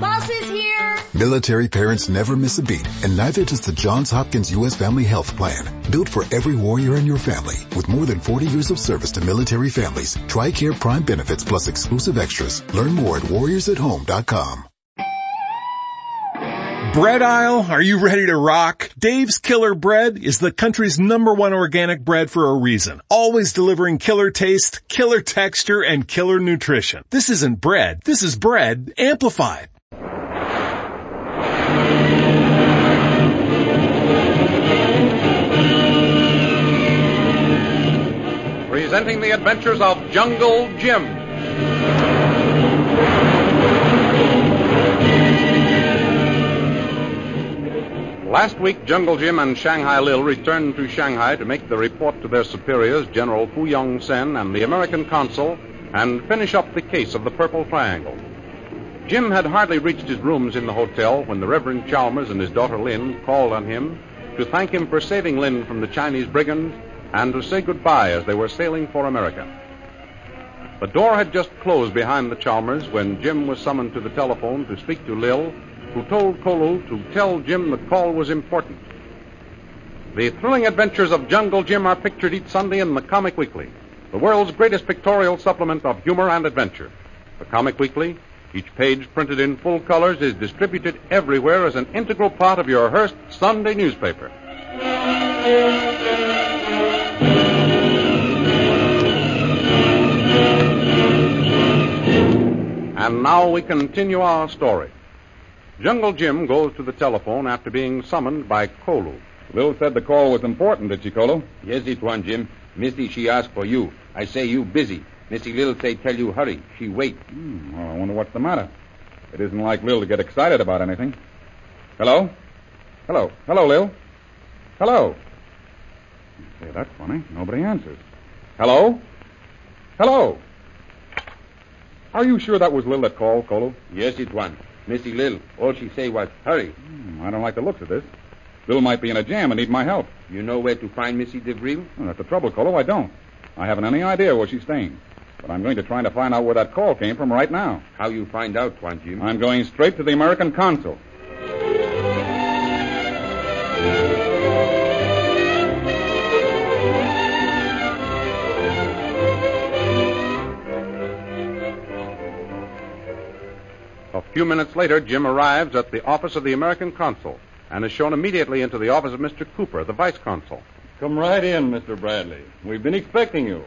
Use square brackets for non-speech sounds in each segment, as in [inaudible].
Bus is here. Military parents never miss a beat, and neither does the Johns Hopkins U.S. Family Health Plan. Built for every warrior in your family. With more than 40 years of service to military families, TRICARE Prime benefits plus exclusive extras. Learn more at warriorsathome.com. Bread aisle, are you ready to rock? Dave's Killer Bread is the country's number one organic bread for a reason. Always delivering killer taste, killer texture, and killer nutrition. This isn't bread. This is bread amplified. Presenting the adventures of Jungle Jim. Last week, Jungle Jim and Shanghai Lil returned to Shanghai to make the report to their superiors, General Fu Yong Sen and the American consul, and finish up the case of the Purple Triangle. Jim had hardly reached his rooms in the hotel when the Reverend Chalmers and his daughter Lynn called on him to thank him for saving Lynn from the Chinese brigands and to say goodbye as they were sailing for America. The door had just closed behind the Chalmers when Jim was summoned to the telephone to speak to Lil, who told Kolu to tell Jim the call was important. The thrilling adventures of Jungle Jim are pictured each Sunday in the Comic Weekly, the world's greatest pictorial supplement of humor and adventure. The Comic Weekly, each page printed in full colors, is distributed everywhere as an integral part of your Hearst Sunday newspaper. And now we continue our story. Jungle Jim goes to the telephone after being summoned by Kolu. Lil said the call was important, did she, Kolu? Yes, it one, Jim. Missy, she ask for you. I say you busy. Missy Lil say tell you hurry. She wait. Hmm, well, I wonder what's the matter. It isn't like Lil to get excited about anything. Hello? Hello? Hello, Lil? Hello? Say, that's funny. Nobody answers. Hello? Hello? Are you sure that was Lil that called, Kolu? Yes, it was. Missy Lil, all she say was hurry. Hmm, I don't like the looks of this. Lil might be in a jam and need my help. You know where to find Missy DeVril? Well, that's the trouble, Kolu. I don't. I haven't any idea where she's staying. But I'm going to try to find out where that call came from right now. How you find out, Tuan Jim? I'm going straight to the American consul. A few minutes later, Jim arrives at the office of the American consul and is shown immediately into the office of Mr. Cooper, the vice consul. Come right in, Mr. Bradley. We've been expecting you.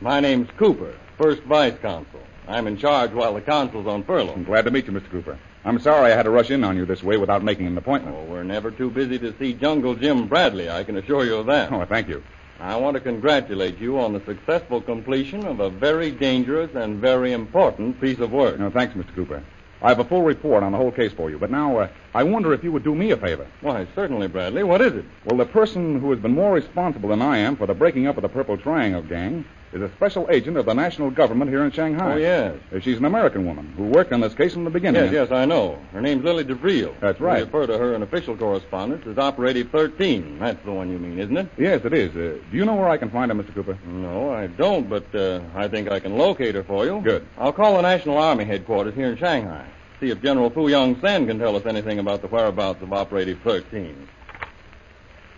My name's Cooper, first vice consul. I'm in charge while the consul's on furlough. I'm glad to meet you, Mr. Cooper. I'm sorry I had to rush in on you this way without making an appointment. Oh, we're never too busy to see Jungle Jim Bradley, I can assure you of that. Oh, thank you. I want to congratulate you on the successful completion of a very dangerous and very important piece of work. No, thanks, Mr. Cooper. I have a full report on the whole case for you, but now uh, I wonder if you would do me a favor. Why, certainly, Bradley. What is it? Well, the person who has been more responsible than I am for the breaking up of the Purple Triangle gang is a special agent of the national government here in Shanghai. Oh, yes. Uh, She's an American woman who worked on this case from the beginning. Yes, yes, I know. Her name's Lily DeVril. That's right. We refer to her in official correspondence as Operative 13. That's the one you mean, isn't it? Yes, it is. Uh, do you know where I can find her, Mr. Cooper? No, I don't, but uh, I think I can locate her for you. Good. I'll call the National Army headquarters here in Shanghai. See if General Fu Yong Sen can tell us anything about the whereabouts of Operative 13.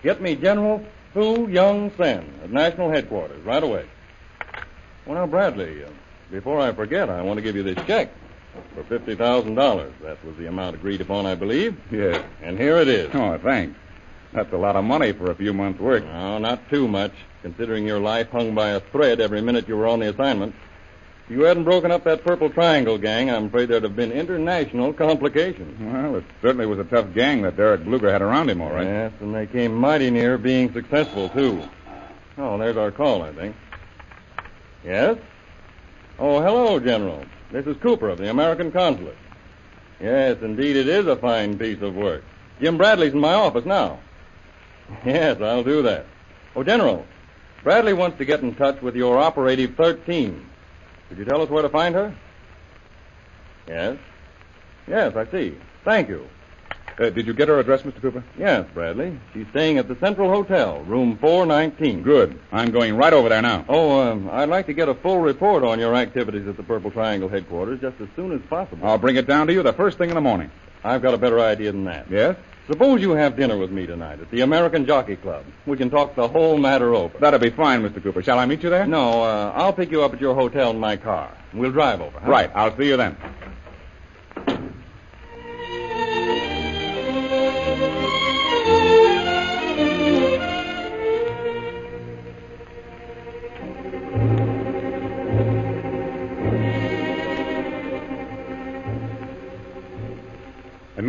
Get me General Fu Yong Sen at National Headquarters right away. Well, now, Bradley, uh, before I forget, I want to give you this check for $50,000. That was the amount agreed upon, I believe. Yes. And here it is. Oh, thanks. That's a lot of money for a few months' work. No, not too much, considering your life hung by a thread every minute you were on the assignment. If you hadn't broken up that Purple Triangle gang, I'm afraid there'd have been international complications. Well, it certainly was a tough gang that Derek Bluger had around him, all right. Yes, and they came mighty near being successful, too. Oh, there's our call, I think. Yes? Oh, hello, General. This is Cooper of the American Consulate. Yes, indeed, it is a fine piece of work. Jim Bradley's in my office now. [laughs] Yes, I'll do that. Oh, General, Bradley wants to get in touch with your Operative 13. Could you tell us where to find her? Yes. Yes, I see. Thank you. Uh, did you get her address, Mr. Cooper? Yes, Bradley. She's staying at the Central Hotel, room 419. Good. I'm going right over there now. Oh, um, I'd like to get a full report on your activities at the Purple Triangle headquarters just as soon as possible. I'll bring it down to you the first thing in the morning. I've got a better idea than that. Yes? Suppose you have dinner with me tonight at the American Jockey Club. We can talk the whole matter over. That'll be fine, Mr. Cooper. Shall I meet you there? No, uh, I'll pick you up at your hotel in my car. We'll drive over. Huh? Right. I'll see you then.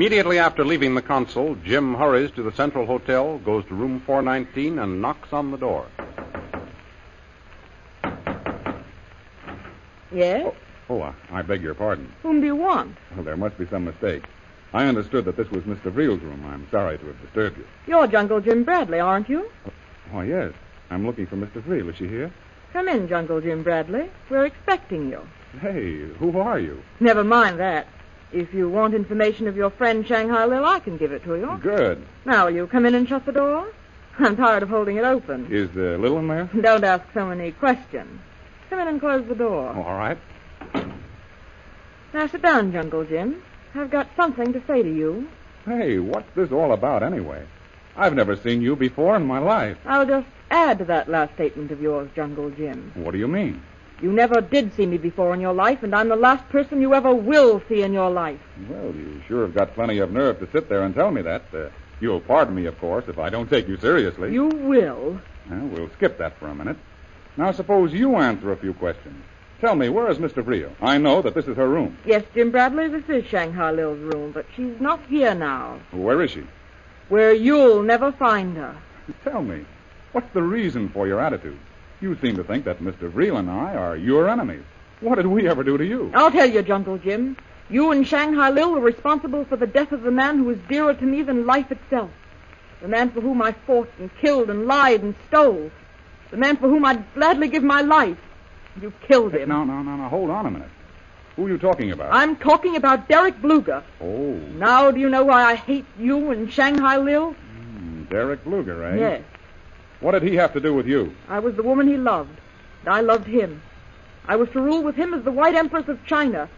Immediately after leaving the consul, Jim hurries to the Central Hotel, goes to room 419, and knocks on the door. Yes? Oh, oh, I- I beg your pardon. Whom do you want? Well, there must be some mistake. I understood that this was Mr. Vreel's room. I'm sorry to have disturbed you. You're Jungle Jim Bradley, aren't you? Oh, oh yes. I'm looking for Mr. Vreel. Is she here? Come in, Jungle Jim Bradley. We're expecting you. Hey, who are you? Never mind that. If you want information of your friend Shanghai Lil, I can give it to you. Good. Now, will you come in and shut the door? I'm tired of holding it open. Is uh, Little in there? [laughs] Don't ask so many questions. Come in and close the door. Oh, all right. Now sit down, Jungle Jim. I've got something to say to you. Hey, what's this all about anyway? I've never seen you before in my life. I'll just add to that last statement of yours, Jungle Jim. What do you mean? You never did see me before in your life, and I'm the last person you ever will see in your life. Well, you sure have got plenty of nerve to sit there and tell me that. Uh, you'll pardon me, of course, if I don't take you seriously. You will. Well, we'll skip that for a minute. Now, suppose you answer a few questions. Tell me, where is Mr. Vreel? I know that this is her room. Yes, Jim Bradley, this is Shanghai Lil's room, but she's not here now. Where is she? Where you'll never find her. Tell me, what's the reason for your attitude? You seem to think that Mr. Vreel and I are your enemies. What did we ever do to you? I'll tell you, Jungle Jim. You and Shanghai Lil were responsible for the death of the man who was dearer to me than life itself. The man for whom I fought and killed and lied and stole. The man for whom I'd gladly give my life. You killed him. No, no, no, no. Hold on a minute. Who are you talking about? I'm talking about Derek Bluger. Oh, Now do you know why I hate you and Shanghai Lil? Derek Bluger, eh? Yes. What did he have to do with you? I was the woman he loved. And I loved him. I was to rule with him as the White Empress of China.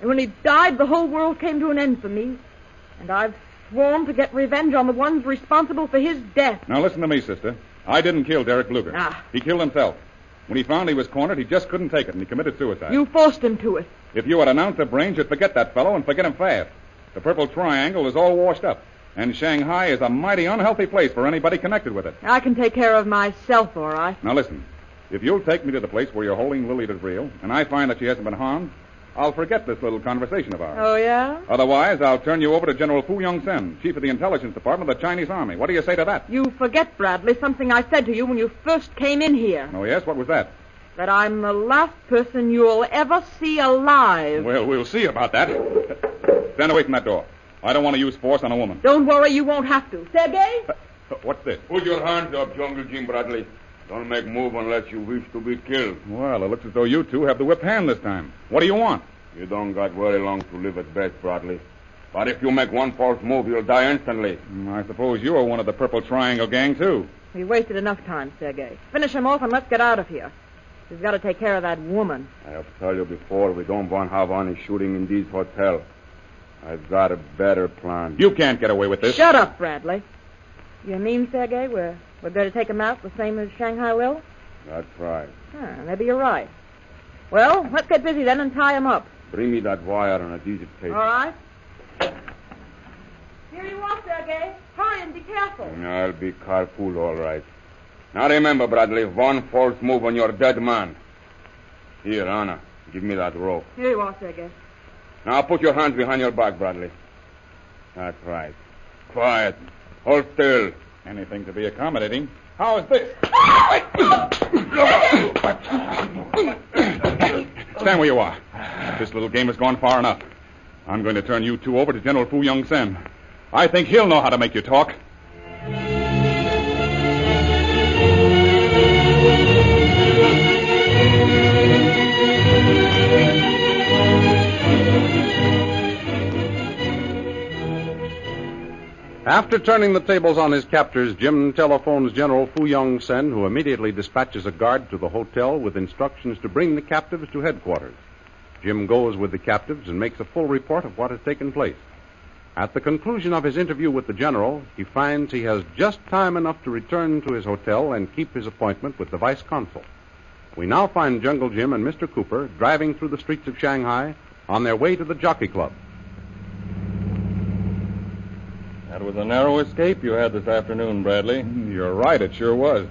And when he died, the whole world came to an end for me. And I've sworn to get revenge on the ones responsible for his death. Now listen to me, sister. I didn't kill Derek Bluger. Ah. He killed himself. When he found he was cornered, he just couldn't take it, and he committed suicide. You forced him to it. If you had an ounce of brains, you'd forget that fellow and forget him fast. The Purple Triangle is all washed up, and Shanghai is a mighty unhealthy place for anybody connected with it. I can take care of myself, all right. Now listen, if you'll take me to the place where you're holding Lily DeVreel, and I find that she hasn't been harmed, I'll forget this little conversation of ours. Oh, yeah? Otherwise, I'll turn you over to General Fu Yong Sen, Chief of the Intelligence Department of the Chinese Army. What do you say to that? You forget, Bradley, something I said to you when you first came in here. Oh, yes? What was that? That I'm the last person you'll ever see alive. Well, we'll see about that. Stand away from that door. I don't want to use force on a woman. Don't worry, you won't have to. Sergei? What's this? Put your hands up, Jungle Jim Bradley. Don't make move unless you wish to be killed. Well, it looks as though you two have the whip hand this time. What do you want? You don't got very long to live at best, Bradley. But if you make one false move, you'll die instantly. Hmm, I suppose you are one of the Purple Triangle gang, too. We wasted enough time, Sergei. Finish him off and let's get out of here. We've got to take care of that woman. I have told you before, we don't want to have any shooting in this hotel. I've got a better plan. You can't get away with this. Shut up, Bradley. You mean, Sergei, we're, we're going to take him out the same as Shanghai Lil? That's right. Ah, maybe you're right. Well, let's get busy then and tie him up. Bring me that wire and adhesive tape. All right? Here you are, Sergei. Hurry and be careful. I'll be careful, all right. Now remember, Bradley, one false move on your dead man. Here, Anna, give me that rope. Here you are, Sergei. Now put your hands behind your back, Bradley. That's right. Quiet. Hold still. Anything to be accommodating. How is this? Stand where you are. This little game has gone far enough. I'm going to turn you two over to General Fu Yong Sen. I think he'll know how to make you talk. After turning the tables on his captors, Jim telephones General Fu Yong Sen, who immediately dispatches a guard to the hotel with instructions to bring the captives to headquarters. Jim goes with the captives and makes a full report of what has taken place. At the conclusion of his interview with the general, he finds he has just time enough to return to his hotel and keep his appointment with the vice consul. We now find Jungle Jim and Mr. Cooper driving through the streets of Shanghai on their way to the Jockey Club. That was a narrow escape you had this afternoon, Bradley. You're right, it sure was.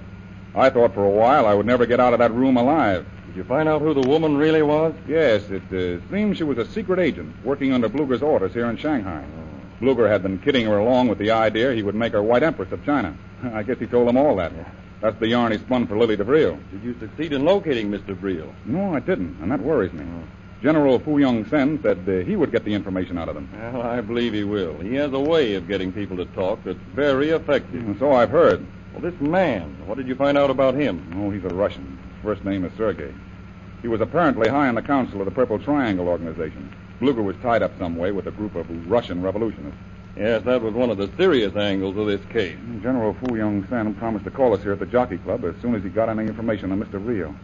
I thought for a while I would never get out of that room alive. Did you find out who the woman really was? Yes, it uh, seems she was a secret agent working under Bluger's orders here in Shanghai. Bluger had been kidding her along with the idea he would make her White Empress of China. [laughs] I guess he told them all that. That's the yarn he spun for Lily DeVril. Did you succeed in locating Mr. Breel? No, I didn't, and that worries me. General Fu Yong Sen said uh, he would get the information out of them. Well, I believe he will. He has a way of getting people to talk that's very effective. And so I've heard. Well, this man, what did you find out about him? Oh, he's a Russian. First name is Sergei. He was apparently high in the council of the Purple Triangle organization. Bluger was tied up some way with a group of Russian revolutionists. Yes, that was one of the serious angles of this case. General Fu Yong Sen promised to call us here at the Jockey Club as soon as he got any information on Mr. Rio.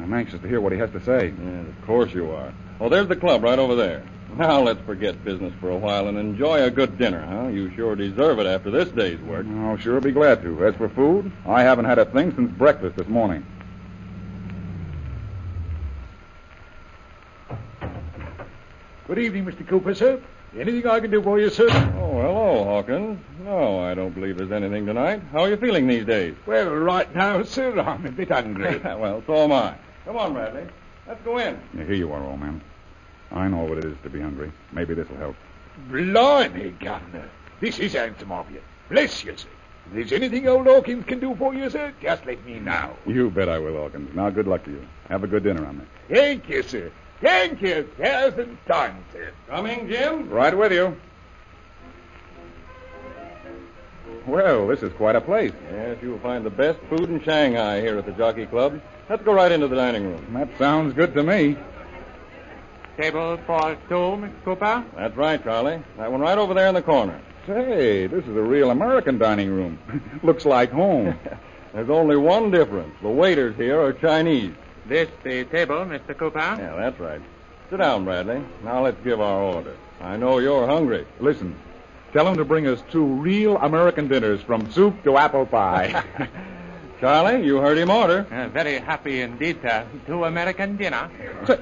I'm anxious to hear what he has to say. Yes, of course you are. Oh, there's the club right over there. Now let's forget business for a while and enjoy a good dinner, huh? You sure deserve it after this day's work. I'll sure be glad to. As for food, I haven't had a thing since breakfast this morning. Good evening, Mr. Cooper, sir. Anything I can do for you, sir? Oh, hello, Hawkins. No, I don't believe there's anything tonight. How are you feeling these days? Well, right now, sir, I'm a bit hungry. [laughs] well, so am I. Come on, Bradley. Let's go in. Yeah, here you are, old man. I know what it is to be hungry. Maybe this will help. Blimey, Governor. This is handsome of you. Bless you, sir. If there's anything old Hawkins can do for you, sir, just let me know. You bet I will, Hawkins. Now, good luck to you. Have a good dinner on me. Thank you, sir. Thank you, thousand times, sir. Coming, Jim? Right with you. Well, this is quite a place. Yes, you'll find the best food in Shanghai here at the Jockey Club. Let's go right into the dining room. That sounds good to me. Table for two, Mr. Cooper? That's right, Charlie. That one right over there in the corner. Say, this is a real American dining room. [laughs] Looks like home. [laughs] There's only one difference. The waiters here are Chinese. This the table, Mr. Cooper? Yeah, that's right. Sit down, Bradley. Now let's give our order. I know you're hungry. Listen, tell them to bring us two real American dinners from soup to apple pie. [laughs] Charlie, you heard him order. Uh, very happy indeed, sir. Two American dinner. say,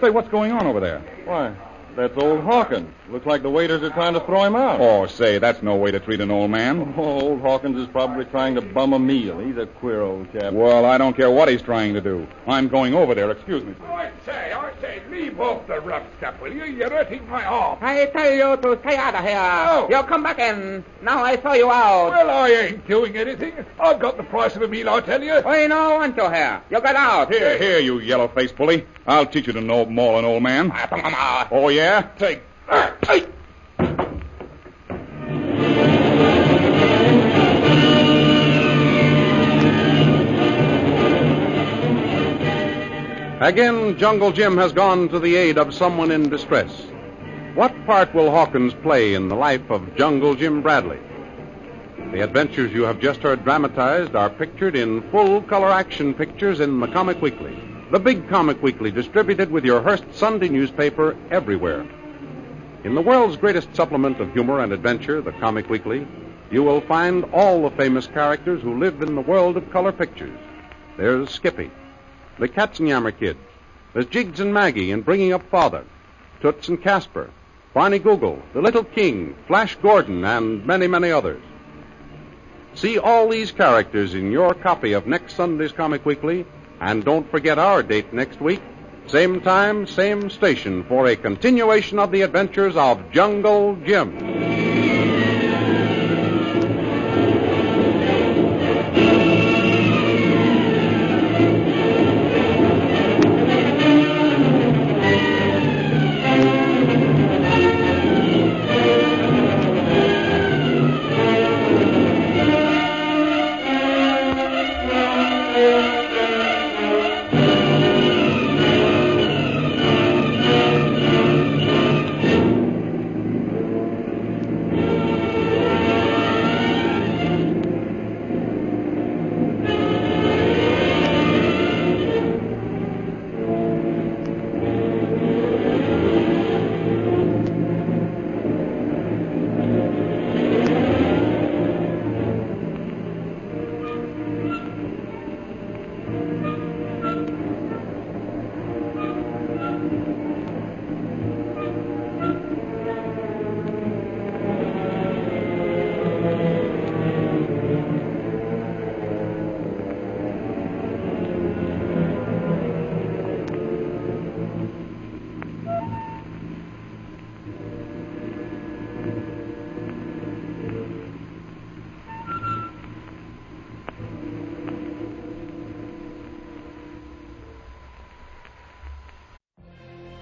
say, what's going on over there? Why, that's old Hawkins. Looks like the waiters are trying to throw him out. Oh, say, that's no way to treat an old man. Oh, old Hawkins is probably trying to bum a meal. He's a queer old chap. Well, I don't care what he's trying to do. I'm going over there. Excuse me. I say, I say, leave off the rough stuff, will you? You're hurting my arm. I tell you to stay out of here. Oh. You come back in. Now I saw you out. Well, I ain't doing anything. I've got the price of a meal, I tell you. I no want you here. You get out. Here, here, you yellow-faced bully. I'll teach you to know more, an old man. Ah, oh, yeah? Take. Hey. Again, Jungle Jim has gone to the aid of someone in distress. What part will Hawkins play in the life of Jungle Jim Bradley? The adventures you have just heard dramatized are pictured in full color action pictures in the Comic Weekly, the big Comic Weekly distributed with your Hearst Sunday newspaper everywhere. In the world's greatest supplement of humor and adventure, the Comic Weekly, you will find all the famous characters who live in the world of color pictures. There's Skippy, the Katzenjammer Kid. There's Jiggs and Maggie in Bringing Up Father, Toots and Casper, Barney Google, The Little King, Flash Gordon, and many, many others. See all these characters in your copy of next Sunday's Comic Weekly, and don't forget our date next week. Same time, same station for a continuation of the adventures of Jungle Jim.